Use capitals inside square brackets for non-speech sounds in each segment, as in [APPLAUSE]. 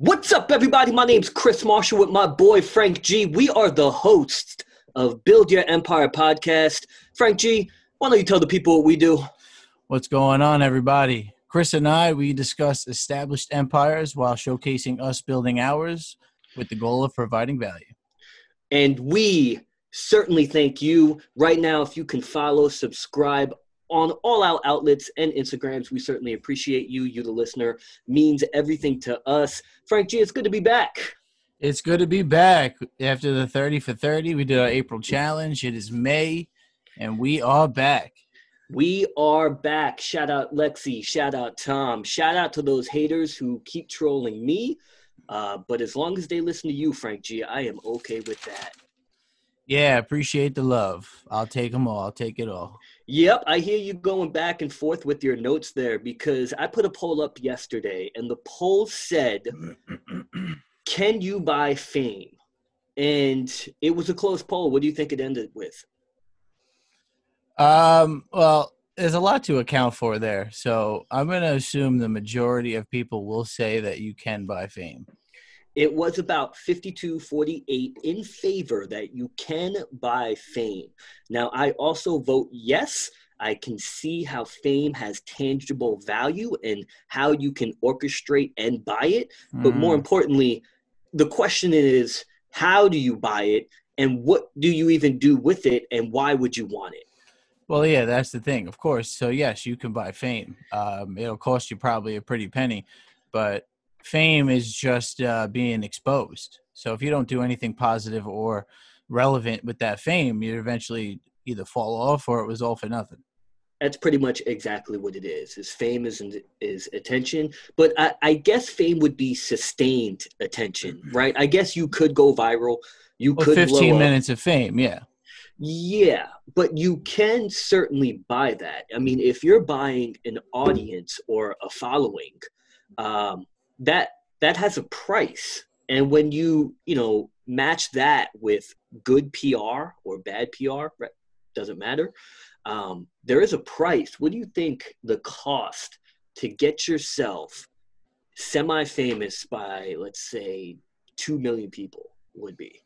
What's up, everybody? My name's Chris Marshall with my boy Frank G. We are the hosts of Build Your Empire podcast. Frank G, why don't you tell the people what we do? What's going on, everybody? Chris and I, we discuss established empires while showcasing us building ours with the goal of providing value. And we certainly thank you. Right now, if you can follow, subscribe on all our outlets and Instagrams, we certainly appreciate you. You, the listener, means everything to us. Frank G, it's good to be back. It's good to be back after the 30 for 30. We did our April challenge. It is May, and we are back. We are back. Shout out Lexi. Shout out Tom. Shout out to those haters who keep trolling me. Uh, but as long as they listen to you, Frank G, I am okay with that. Yeah, appreciate the love. I'll take them all. I'll take it all. Yep, I hear you going back and forth with your notes there because I put a poll up yesterday and the poll said, [CLEARS THROAT] Can you buy fame? And it was a close poll. What do you think it ended with? Um, well, there's a lot to account for there. So I'm going to assume the majority of people will say that you can buy fame. It was about 52 48 in favor that you can buy fame. Now, I also vote yes. I can see how fame has tangible value and how you can orchestrate and buy it. Mm. But more mm. importantly, the question is how do you buy it and what do you even do with it and why would you want it? Well, yeah, that's the thing, of course. So, yes, you can buy fame. Um, it'll cost you probably a pretty penny, but fame is just uh, being exposed. So, if you don't do anything positive or relevant with that fame, you eventually either fall off or it was all for nothing. That's pretty much exactly what it is. Is fame is is attention, but I, I guess fame would be sustained attention, right? I guess you could go viral. You well, could fifteen minutes of fame, yeah. Yeah, but you can certainly buy that. I mean, if you're buying an audience or a following, um, that that has a price. And when you you know match that with good PR or bad PR, doesn't matter. Um, there is a price. What do you think the cost to get yourself semi-famous by, let's say, two million people would be?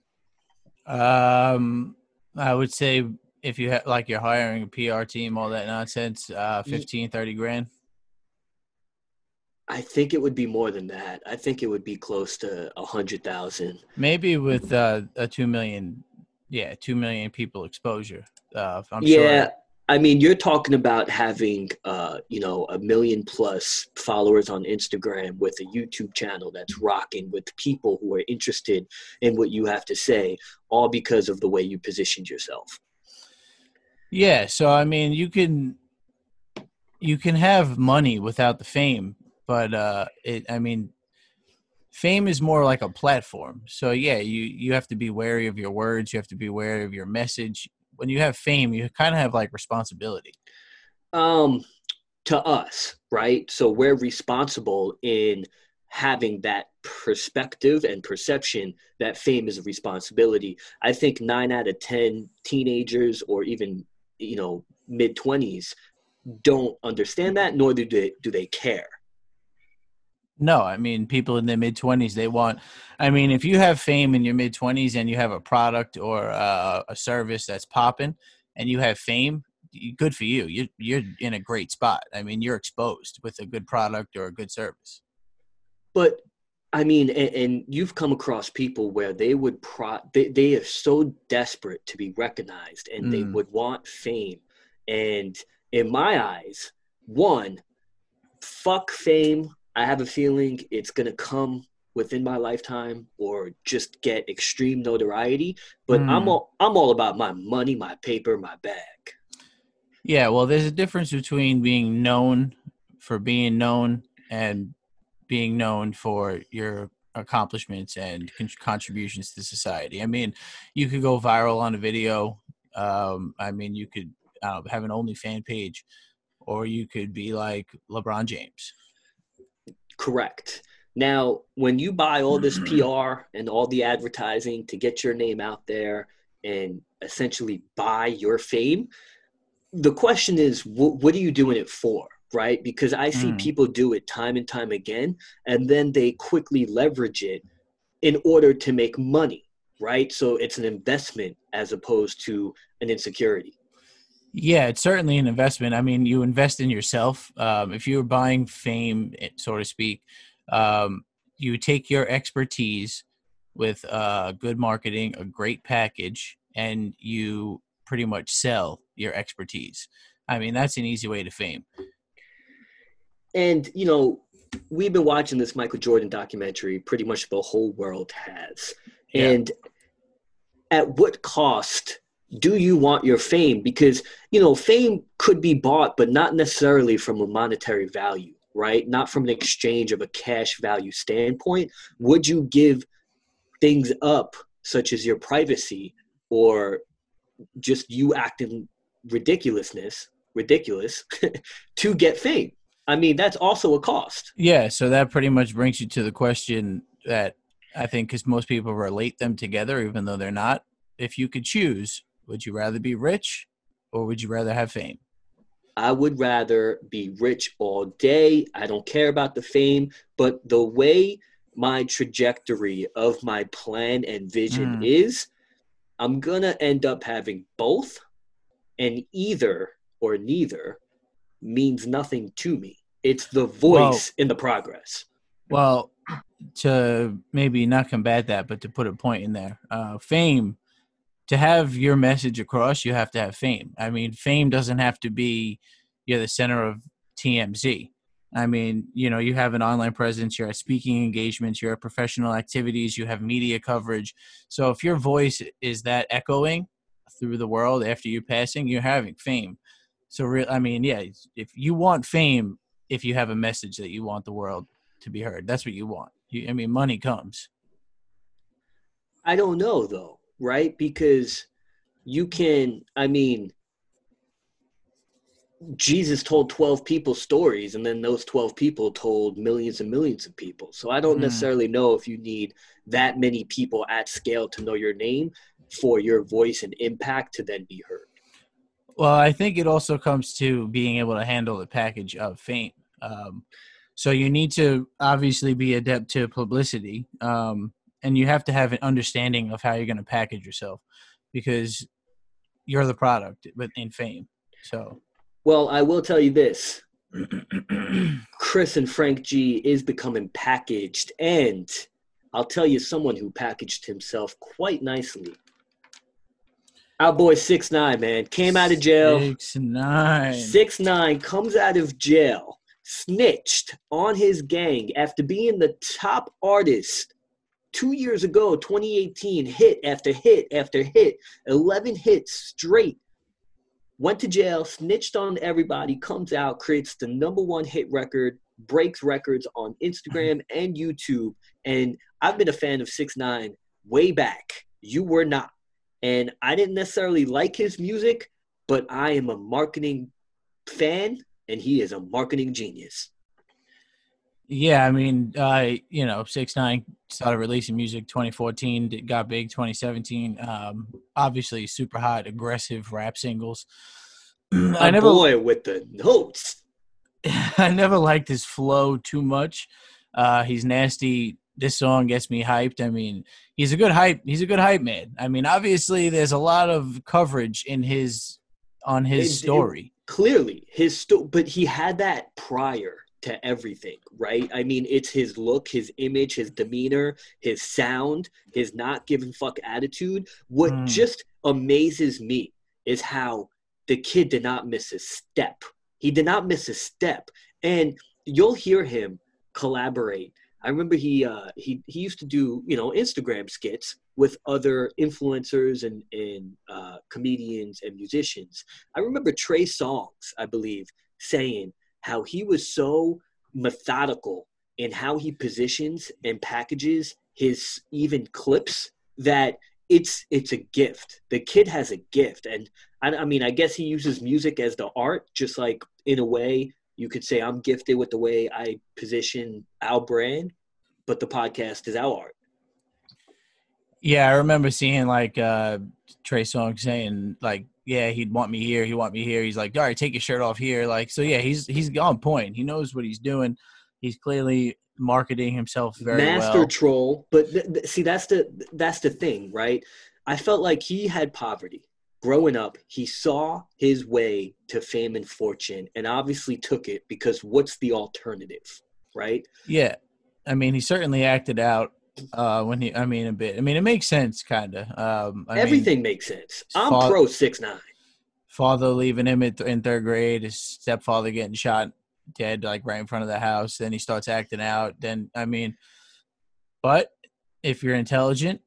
Um, I would say if you have like you're hiring a PR team, all that nonsense, uh, 15, 30 grand. I think it would be more than that. I think it would be close to a hundred thousand. Maybe with uh, a two million, yeah, two million people exposure. Uh, I'm yeah, sure. I mean, you're talking about having, uh, you know, a million plus followers on Instagram with a YouTube channel that's rocking with people who are interested in what you have to say, all because of the way you positioned yourself. Yeah, so I mean, you can you can have money without the fame, but uh, it, I mean, fame is more like a platform. So yeah, you you have to be wary of your words. You have to be wary of your message when you have fame, you kind of have like responsibility. Um, to us, right? So we're responsible in having that perspective and perception that fame is a responsibility. I think nine out of 10 teenagers or even, you know, mid 20s don't understand that, nor do they, do they care. No, I mean, people in their mid 20s, they want, I mean, if you have fame in your mid 20s and you have a product or uh, a service that's popping and you have fame, good for you. you. You're in a great spot. I mean, you're exposed with a good product or a good service. But I mean, and, and you've come across people where they would pro, they, they are so desperate to be recognized and mm. they would want fame. And in my eyes, one, fuck fame I have a feeling it's going to come within my lifetime or just get extreme notoriety. But mm. I'm all I'm all about my money, my paper, my bag. Yeah, well, there's a difference between being known for being known and being known for your accomplishments and con- contributions to society. I mean, you could go viral on a video. Um, I mean, you could uh, have an OnlyFan page, or you could be like LeBron James. Correct. Now, when you buy all this PR and all the advertising to get your name out there and essentially buy your fame, the question is, what, what are you doing it for? right? Because I see Mm. people do it time and time again, and then they quickly leverage it in order to make money, right? So it's an investment as opposed to an insecurity. Yeah, it's certainly an investment. I mean, you invest in yourself. Um, if you're buying fame, eh, so to speak, um, you take your expertise with uh, good marketing, a great package, and you pretty much sell your expertise. I mean, that's an easy way to fame. And, you know, we've been watching this Michael Jordan documentary, pretty much the whole world has. Yeah. And at what cost do you want your fame? Because, you know, fame could be bought, but not necessarily from a monetary value, right? Not from an exchange of a cash value standpoint. Would you give things up, such as your privacy or just you acting ridiculousness, ridiculous, [LAUGHS] to get fame? I mean, that's also a cost. Yeah, so that pretty much brings you to the question that I think because most people relate them together, even though they're not. If you could choose, would you rather be rich or would you rather have fame? I would rather be rich all day. I don't care about the fame, but the way my trajectory of my plan and vision Mm. is, I'm going to end up having both, and either or neither means nothing to me. It's the voice in the progress. Well, to maybe not combat that, but to put a point in there, uh, fame. To have your message across, you have to have fame. I mean, fame doesn't have to be you're the center of TMZ. I mean, you know, you have an online presence, you're at speaking engagements, you're at professional activities, you have media coverage. So if your voice is that echoing through the world after you're passing, you're having fame. So, real, I mean, yeah, if you want fame, if you have a message that you want the world to be heard, that's what you want. You, I mean, money comes. I don't know though, right? Because you can, I mean, Jesus told 12 people stories, and then those 12 people told millions and millions of people. So I don't Mm. necessarily know if you need that many people at scale to know your name for your voice and impact to then be heard. Well, I think it also comes to being able to handle the package of fame. Um, so you need to obviously be adept to publicity, um, and you have to have an understanding of how you're going to package yourself because you're the product, but in fame. So Well, I will tell you this [CLEARS THROAT] Chris and Frank G is becoming packaged, and I'll tell you someone who packaged himself quite nicely. Our boy Six Nine, man, came out of jail. Six nine. Six Nine comes out of jail, snitched on his gang after being the top artist two years ago, 2018, hit after hit after hit, 11 hits straight. Went to jail, snitched on everybody, comes out, creates the number one hit record, breaks records on Instagram mm-hmm. and YouTube. And I've been a fan of Six Nine way back. You were not. And I didn't necessarily like his music, but I am a marketing fan, and he is a marketing genius. Yeah, I mean, uh, you know, six nine started releasing music 2014, did- got big 2017. Um, obviously, super hot, aggressive rap singles. I never, boy with the notes. [LAUGHS] I never liked his flow too much. Uh, he's nasty. This song gets me hyped. I mean, he's a good hype. He's a good hype man. I mean, obviously, there's a lot of coverage in his on his It- it- story. Clearly, his sto- but he had that prior to everything, right? I mean, it's his look, his image, his demeanor, his sound, his not giving fuck attitude. What Mm. just amazes me is how the kid did not miss a step. He did not miss a step, and you'll hear him collaborate. I remember he uh, he he used to do you know Instagram skits with other influencers and and uh, comedians and musicians. I remember Trey Songz, I believe, saying how he was so methodical in how he positions and packages his even clips that it's it's a gift. The kid has a gift, and I, I mean, I guess he uses music as the art, just like in a way you could say I'm gifted with the way I position our brand, but the podcast is our art. Yeah, I remember seeing like uh, Trey Songz saying like yeah, he'd want me here, he want me here. He's like, all right, take your shirt off here. Like, so yeah, he's he's on point. He knows what he's doing. He's clearly marketing himself very master well. troll but th- th- see that's the that's the thing right i felt like he had poverty growing up he saw his way to fame and fortune and obviously took it because what's the alternative right Yeah, I mean, he certainly acted out uh when he. I mean, a bit. I mean, it makes sense, kind of. Um, I mean, everything makes sense i'm fa- pro six nine father leaving him in, in third grade, his stepfather getting shot dead like right in front of the house. Then he starts acting out. Then I mean, but if you're intelligent,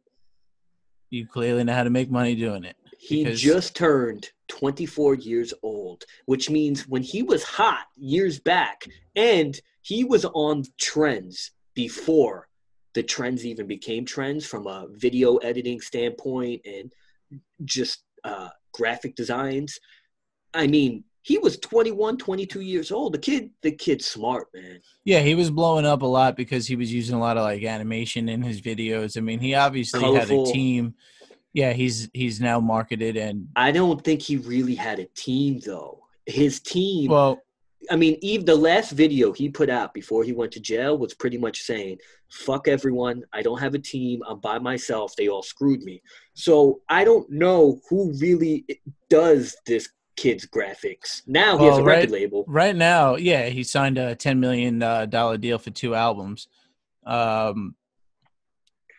you clearly know how to make money doing it. he Because- just turned 24 years old which means when he was hot years back and he was on trends before the trends even became trends from a video editing standpoint and just uh, graphic designs. I mean he was 21 22 years old. The kid the kid's smart man. Yeah, he was blowing up a lot because he was using a lot of like animation in his videos. I mean, he obviously had a team. Yeah, he's he's now marketed and i don't think he really had a team though. His team well, I mean, Eve, the last video he put out before he went to jail was pretty much saying, "Fuck everyone. I don't have a team. I'm by myself. They all screwed me." So I don't know who really does this kid's graphics. Now he has Well, a record right- label. right now, yeah, he signed a $10 million deal for two albums. Um,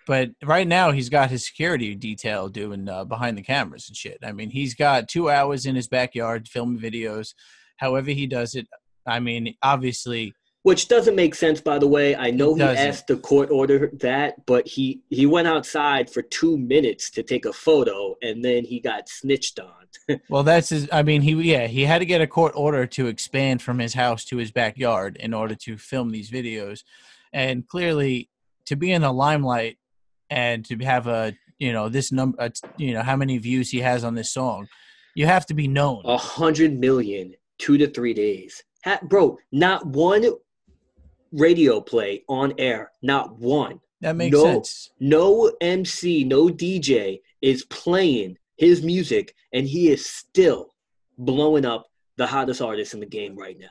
but right now, he's got his security detail doing uh, behind the cameras and shit. I mean, he's got two hours in his backyard filming videos. However, he does it. I mean, obviously, Which doesn't make sense, by the way. I know he asked the court order that, but he he went outside for two minutes to take a photo, and then he got snitched on. [LAUGHS] Well, that's his. I mean, he yeah, he had to get a court order to expand from his house to his backyard in order to film these videos, and clearly, to be in the limelight and to have a you know this number, you know how many views he has on this song, you have to be known. A hundred million, two to three days. Ha- bro, not one radio play on air. Not one. that makes no. sense. No MC, no DJ is playing his music, and he is still blowing up the hottest artist in the game right now.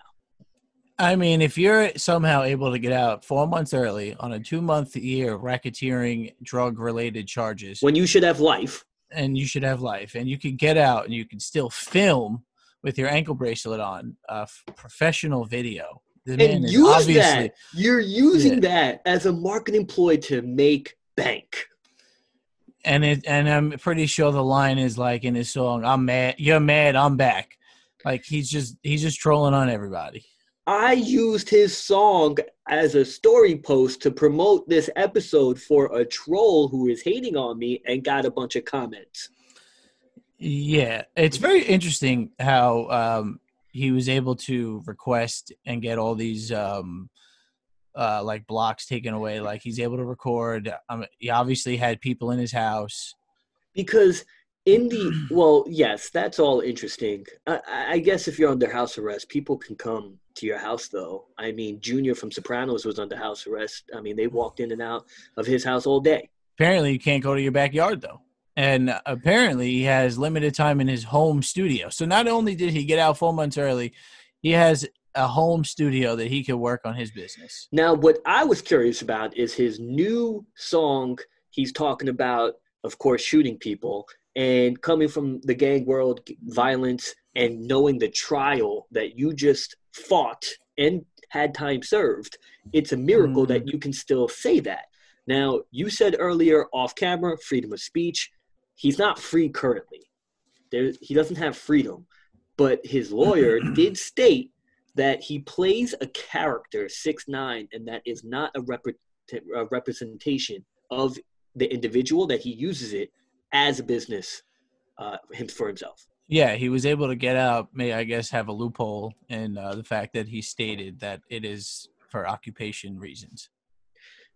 I mean, if you're somehow able to get out four months early on a two month year racketeering drug related charges, When you should have life. and you should have life and you can get out and you can still film with your ankle bracelet on a f- professional video the man and use obviously that. You're using Yeah. that as a marketing ploy to make bank. and it and i'm pretty sure the line is like in his song i'm mad you're mad i'm back like he's just he's just trolling on everybody I used his song as a story post to promote this episode for a troll who is hating on me and got a bunch of comments. Yeah it's very interesting how um he was able to request and get all these um uh like blocks taken away like he's able to record um, he obviously had people in his house Because in the well, yes, that's all interesting. I, I guess if you're under house arrest, people can come to your house, though. I mean, Junior from Sopranos was under house arrest. I mean, they walked in and out of his house all day. apparently you can't go to your backyard though and apparently he has limited time in his home studio so not only did he get out four months early he has a home studio that he could work on his business Now, what I was curious about is his new song. He's talking about, of course, shooting people and coming from the gang world, violence, and knowing the trial that you just fought and had time served. It's a miracle that mm. you can still say that. Now, you said earlier off camera, freedom of speech. He's not free currently. There, he doesn't have freedom. But his lawyer [CLEARS THROAT] did state that he plays a character six nine, and that is not a, repre- a representation of the individual. That he uses it as a business uh, for himself. yeah he was able to get out may i guess have a loophole in uh, the fact that he stated that it is for occupation reasons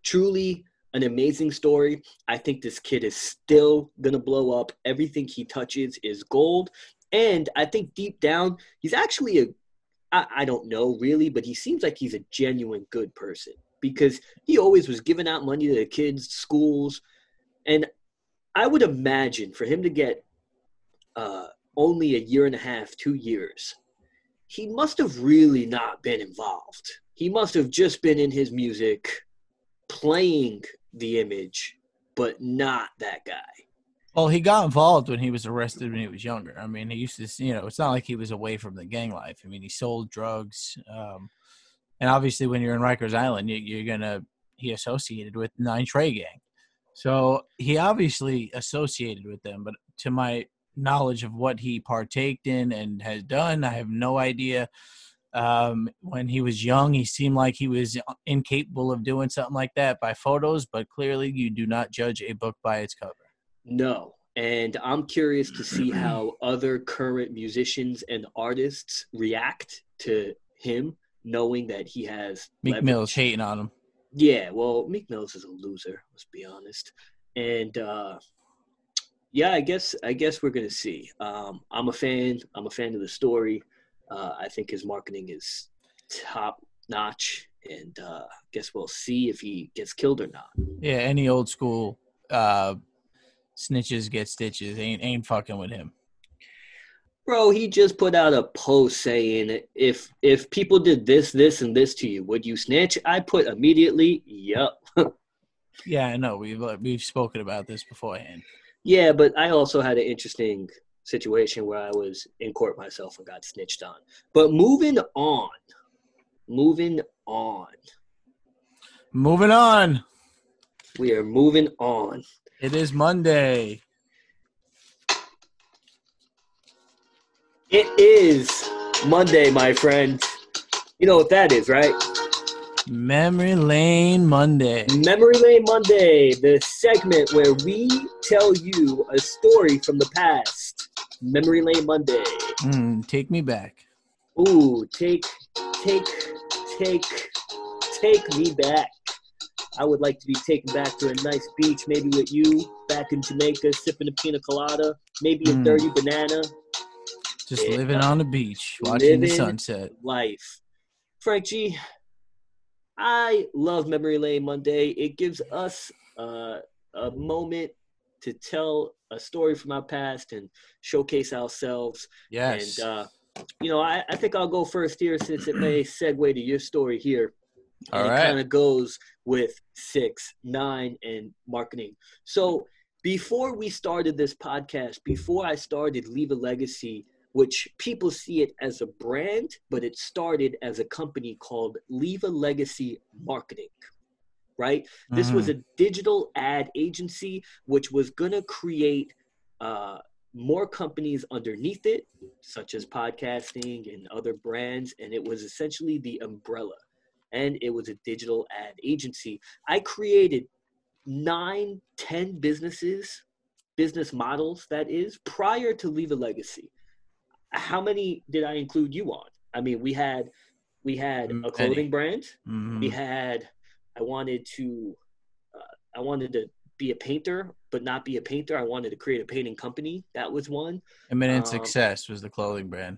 Truly an amazing story. I think this kid is still gonna blow up. Everything he touches is gold, and I think deep down he's actually a I, I don't know really, but he seems like he's a genuine good person because he always was giving out money to the kids' schools. And I would imagine for him to get uh, only a year and a half, two years, he must have really not been involved. He must have just been in his music, playing the image, but not that guy. Well, he got involved when he was arrested when he was younger. I mean, he used to, you know, it's not like he was away from the gang life. I mean, he sold drugs. Um, and obviously, when you're in Rikers Island, you, are to, he associated with Nine Trey Gang. So he obviously associated with them. But to my knowledge of what he partaked in and has done, I have no idea. Um, when he was young, he seemed like he was incapable of doing something like that by photos, but clearly you do not judge a book by its cover. No. And I'm curious to see how other current musicians and artists react to him, knowing that he has Meek leverage. Mill's hating on him. Yeah, well, Meek Mills is a loser. Let's be honest. And uh, yeah, I guess I guess we're gonna see. Um, I'm a fan. I'm a fan of the story. Uh, I think his marketing is top notch, and uh, guess we'll see if he gets killed or not. Yeah, any old school uh, snitches get stitches. Ain't ain't fucking with him. Bro, he just put out a post saying if if people did this, this, and this to you, would you snitch? I put immediately, yep. [LAUGHS] yeah, I know. We've uh, we've spoken about this beforehand. Yeah, but I also had an interesting situation where I was in court myself and got snitched on. But moving on, moving on, moving on. We are moving on. It is Monday. It is Monday, my friend. You know what that is, right? Memory Lane Monday. Memory Lane Monday, the segment where we tell you a story from the past. Memory Lane Monday. Mm, take me back. Ooh, take, take, take, take me back. I would like to be taken back to a nice beach, maybe with you back in Jamaica, sipping a pina colada, maybe a mm. dirty banana. Just yeah. living on the beach, watching the sunset. Life. Frank G, I love Memory Lane Monday. It gives us uh, a moment to tell a story from our past and showcase ourselves. Yes. And, uh, you know, I, I think I'll go first here since it may [CLEARS THROAT] segue to your story here. All and right. It kind of goes with six, nine, and marketing. So before we started this podcast, before I started Leave a Legacy, which people see it as a brand, but it started as a company called Leave a Legacy Marketing. Right? Mm-hmm. This was mm-hmm. a digital ad agency which was going to create uh, more companies underneath it, such as podcasting and other brands. And it was essentially the umbrella and it was a digital ad agency. I created nine, ten businesses, business models, that is, prior to Leave a Legacy. How many did I include you on? I mean, we had we had a clothing brand. Mm-hmm. We had I wanted to uh, I wanted to be a painter, but not be a painter. I wanted to create a painting company. That was one. Imminent um, Success was the clothing brand.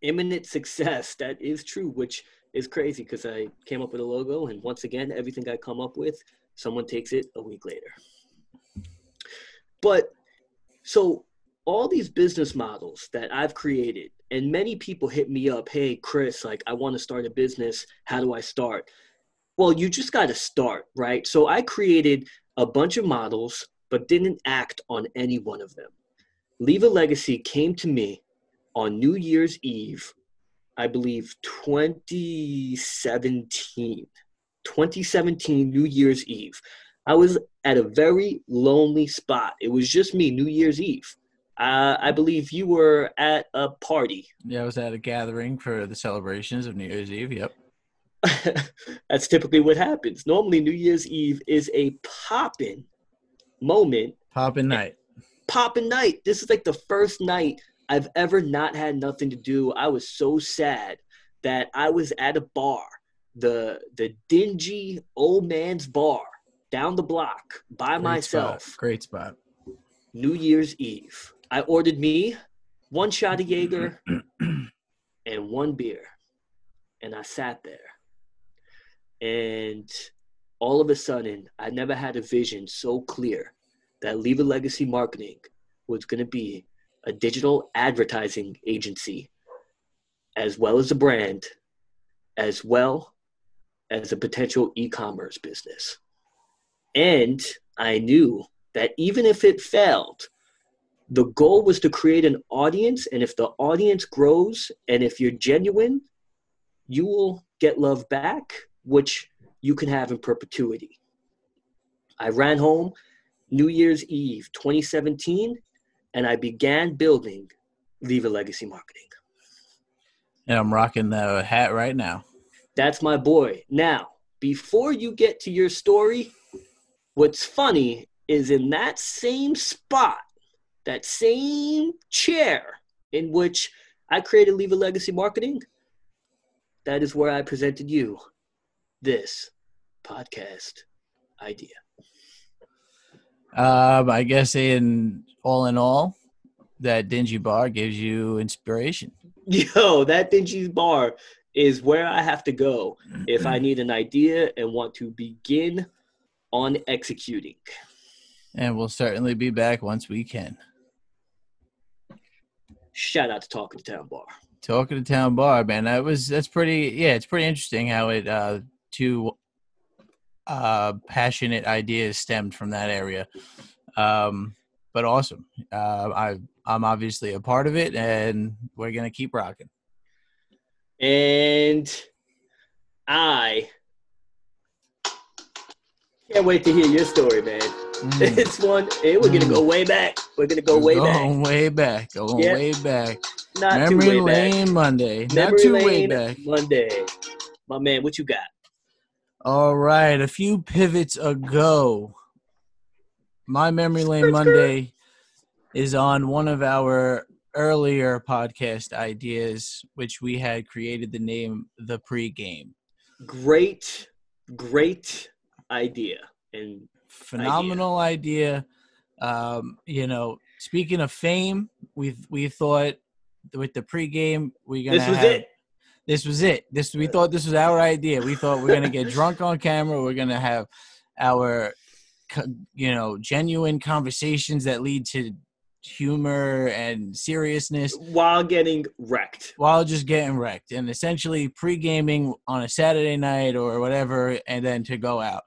Imminent Success, that is true, which is crazy because I came up with a logo, and once again, everything I come up with, someone takes it a week later. But so all these business models that I've created, and many people hit me up, hey, Chris, like, I want to start a business. How do I start? Well, you just got to start, right? So I created a bunch of models, but didn't act on any one of them. Leave a Legacy came to me on New Year's Eve I believe 2017. 2017 New Year's Eve. I was at a very lonely spot. It was just me, New Year's Eve. Uh, I believe you were at a party. Yeah, I was at a gathering for the celebrations of New Year's Eve. Yep. [LAUGHS] That's typically what happens. Normally, New Year's Eve is a poppin' moment. Poppin' night. Poppin' night. This is like the first night I've ever not had nothing to do. I was so sad that I was at a bar, the the dingy old man's bar down the block by Great myself. Spot. Great spot. New Year's Eve. I ordered me one shot of Jaeger [CLEARS THROAT] and one beer. And I sat there. And all of a sudden, I never had a vision so clear that Leave a Legacy Marketing was going to be a digital advertising agency, as well as a brand, as well as a potential e commerce business. And I knew that even if it failed, the goal was to create an audience. And if the audience grows and if you're genuine, you will get love back, which you can have in perpetuity. I ran home New Year's Eve 2017 and I began building Leave a Legacy Marketing. And I'm rocking the hat right now. That's my boy. Now, before you get to your story, what's funny is in that same spot, that same chair in which I created Leave a Legacy Marketing, that is where I presented you this podcast idea. Um, I guess in all in all, that dingy bar gives you inspiration. [LAUGHS] Yo, that dingy bar is where I have to go if I [CLEARS THROAT] need an idea and want to begin on executing. And we'll certainly be back once we can. Shout out to Talking to Town Bar. Talking to Town Bar, man. That was that's pretty yeah, it's pretty interesting how it uh two uh passionate ideas stemmed from that area. Um but awesome. Uh I I'm obviously a part of it and we're gonna keep rocking. And I can't wait to hear your story, man. Mm. [LAUGHS] It's one, and we're gonna go mm. way back. We're gonna go way going back. way back. Going yep. way back. Not Memory too way Lane back. Monday. Memory Not too Lane way back. Monday. My man, what you got? All right. A few pivots ago, my Memory Lane Monday is on one of our earlier podcast ideas, which we had created the name The Pregame. Great, great idea. And phenomenal idea. idea. Um, you know, speaking of fame, we we thought with the pregame we're gonna. This was have, it. This was it. This we thought this was our idea. We thought we're gonna get drunk on camera. We're gonna have our, you know, genuine conversations that lead to humor and seriousness while getting wrecked while just getting wrecked and essentially pre-gaming on a saturday night or whatever and then to go out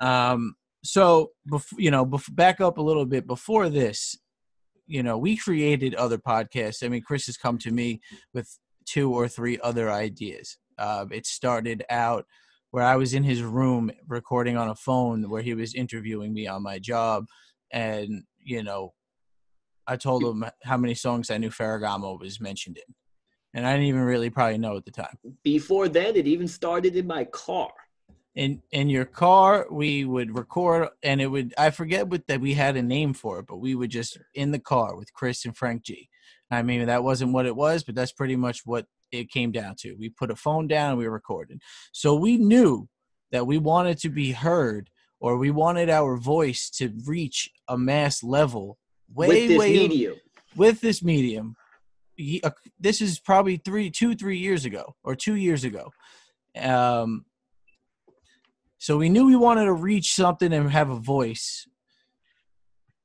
um so before you know bef- back up a little bit before this you know we created other podcasts i mean chris has come to me with two or three other ideas uh, it started out where i was in his room recording on a phone where he was interviewing me on my job and you know I told him how many songs I knew Ferragamo was mentioned in. And I didn't even really probably know at the time. Before then, it even started in my car. In in your car, we would record, and it would I forget what that we had a name for it, but we would just in the car with Chris and Frank G. I mean, that wasn't what it was, but that's pretty much what it came down to. We put a phone down and we recorded. So we knew that we wanted to be heard or we wanted our voice to reach a mass level way with this way medium. with this medium. He, uh, this is probably three, two, three years ago, or two years ago. Um, so we knew we wanted to reach something and have a voice.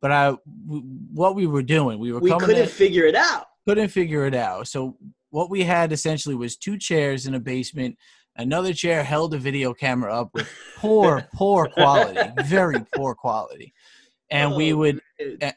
But I, w- what we were doing, we were we couldn't at, figure it out. Couldn't figure it out. So what we had essentially was two chairs in a basement. Another chair held a video camera up with [LAUGHS] poor, poor quality, [LAUGHS] very poor quality and oh, we would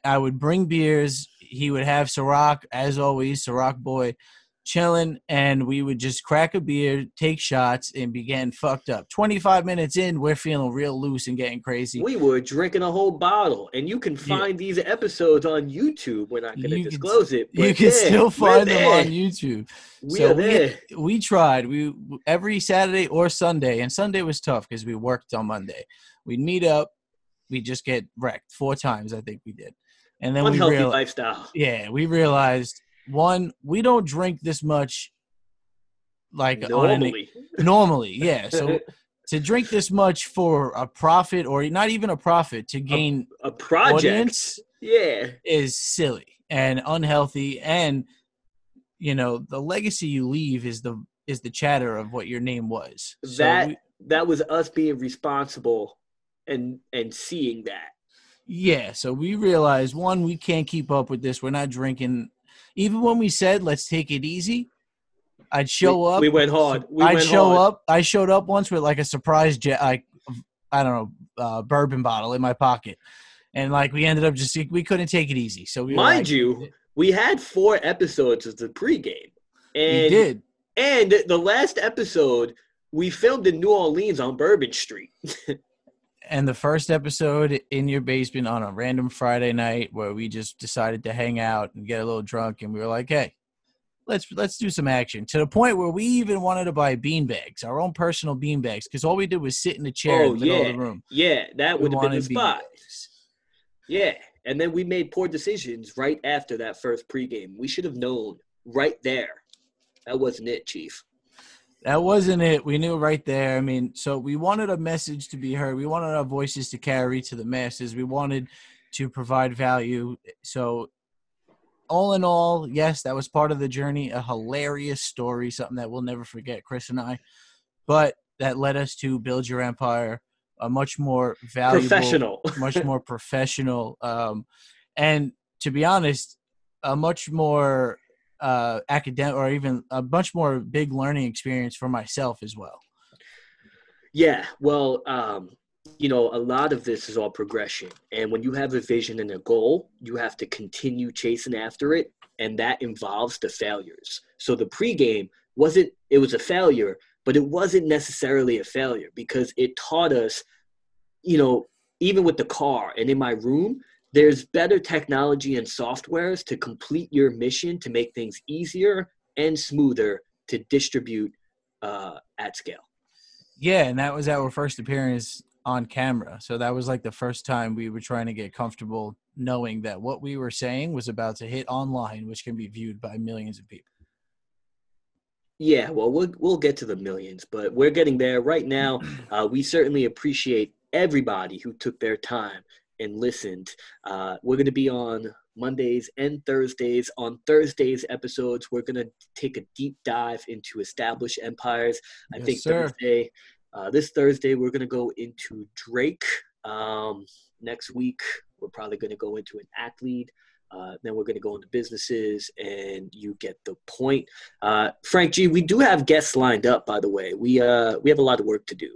I would bring beers. He would have Ciroc, as always, Ciroc boy, chilling, and we would just crack a beer, take shots, and be getting fucked up. Twenty five minutes in, we're feeling real loose and getting crazy. We were drinking a whole bottle, and you can find yeah. these episodes on YouTube. We're not going to disclose can, it. you can yeah, still find them on YouTube. We so we, we tried. We every Saturday or Sunday, and Sunday was tough because we worked on Monday. We'd meet up we'd just get wrecked four times. I think we did, and then Unhealthy we realized, lifestyle. Yeah, we realized one, we don't drink this much, like normally. An, normally, yeah. So [LAUGHS] to drink this much for a profit, or not even a profit, to gain a, a project, audience, yeah, is silly and unhealthy, and you know the legacy you leave is the is the chatter of what your name was. That so we, that was us being responsible and and seeing that Yeah, so we realized one, we can't keep up with this. We're not drinking. Even when we said let's take it easy, I'd show we, up. We went hard. We I'd went show hard. up. I showed up once with like a surprise jet, like I don't know, uh, bourbon bottle in my pocket, and like we ended up just we couldn't take it easy. So we Mind like, you, we had four episodes of the pregame, we did. and the last episode we filmed in New Orleans on Bourbon Street. [LAUGHS] and the first episode in your basement on a random Friday night where we just decided to hang out and get a little drunk and we were like, hey, let's let's do some action. To the point where we even wanted to buy bean bags, our own personal bean bags, because all we did was sit in a chair Oh, in the middle yeah. of the room. yeah, that would have been the spot. Yeah, and then we made poor decisions right after that first pregame. We should have known right there. That wasn't it, Chief. That wasn't it. We knew right there. I mean, so we wanted a message to be heard. We wanted our voices to carry to the masses. We wanted to provide value. So, all in all, yes, that was part of the journey. A hilarious story, something that we'll never forget, Chris and I. But that led us to build your empire, a much more valuable, Professional. [LAUGHS] much more professional, um, and to be honest, a much more uh, academic or even a much more big learning experience for myself as well. Yeah, well, um, you know, a lot of this is all progression. And when you have a vision and a goal, you have to continue chasing after it. And that involves the failures. So the pregame wasn't, it was a failure, but it wasn't necessarily a failure because it taught us, you know, even with the car and in my room, there's better technology and softwares to complete your mission to make things easier and smoother to distribute uh, at scale. Yeah, and that was our first appearance on camera. So that was like the first time we were trying to get comfortable knowing that what we were saying was about to hit online, which can be viewed by millions of people. Yeah, well, we'll we'll get to the millions, but we're getting there right now. [CLEARS THROAT] Uh, we certainly appreciate everybody who took their time and listened. Uh, we're going to be on Mondays and Thursdays. On Thursdays episodes, we're going to take a deep dive into established empires. I Yes, think sir. Thursday, uh, this Thursday, we're going to go into Drake. Um, next week, we're probably going to go into an athlete. Uh, then we're going to go into businesses, and you get the point. Uh, Frank G, we do have guests lined up. By the way, we uh, we have a lot of work to do.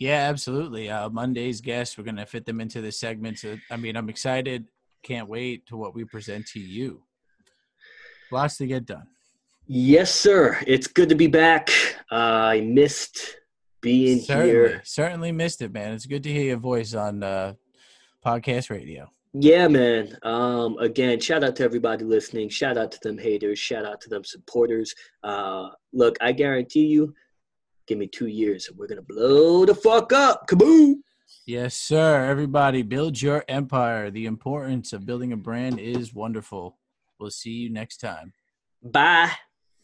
Yeah, absolutely. Uh, Monday's guests, we're going to fit them into the segments. I mean, I'm excited. Can't wait to what we present to you. Lots to get done. Yes, sir. It's good to be back. Uh, I missed being certainly, here. certainly missed it, man. It's good to hear your voice on uh, podcast radio. Yeah, man. Um, again, shout out to everybody listening. Shout out to them haters. Shout out to them supporters. Uh, look, I guarantee you, give me two years and we're gonna blow the fuck up. Kaboom! Yes, sir. Everybody, build your empire. The importance of building a brand is wonderful. We'll see you next time. Bye.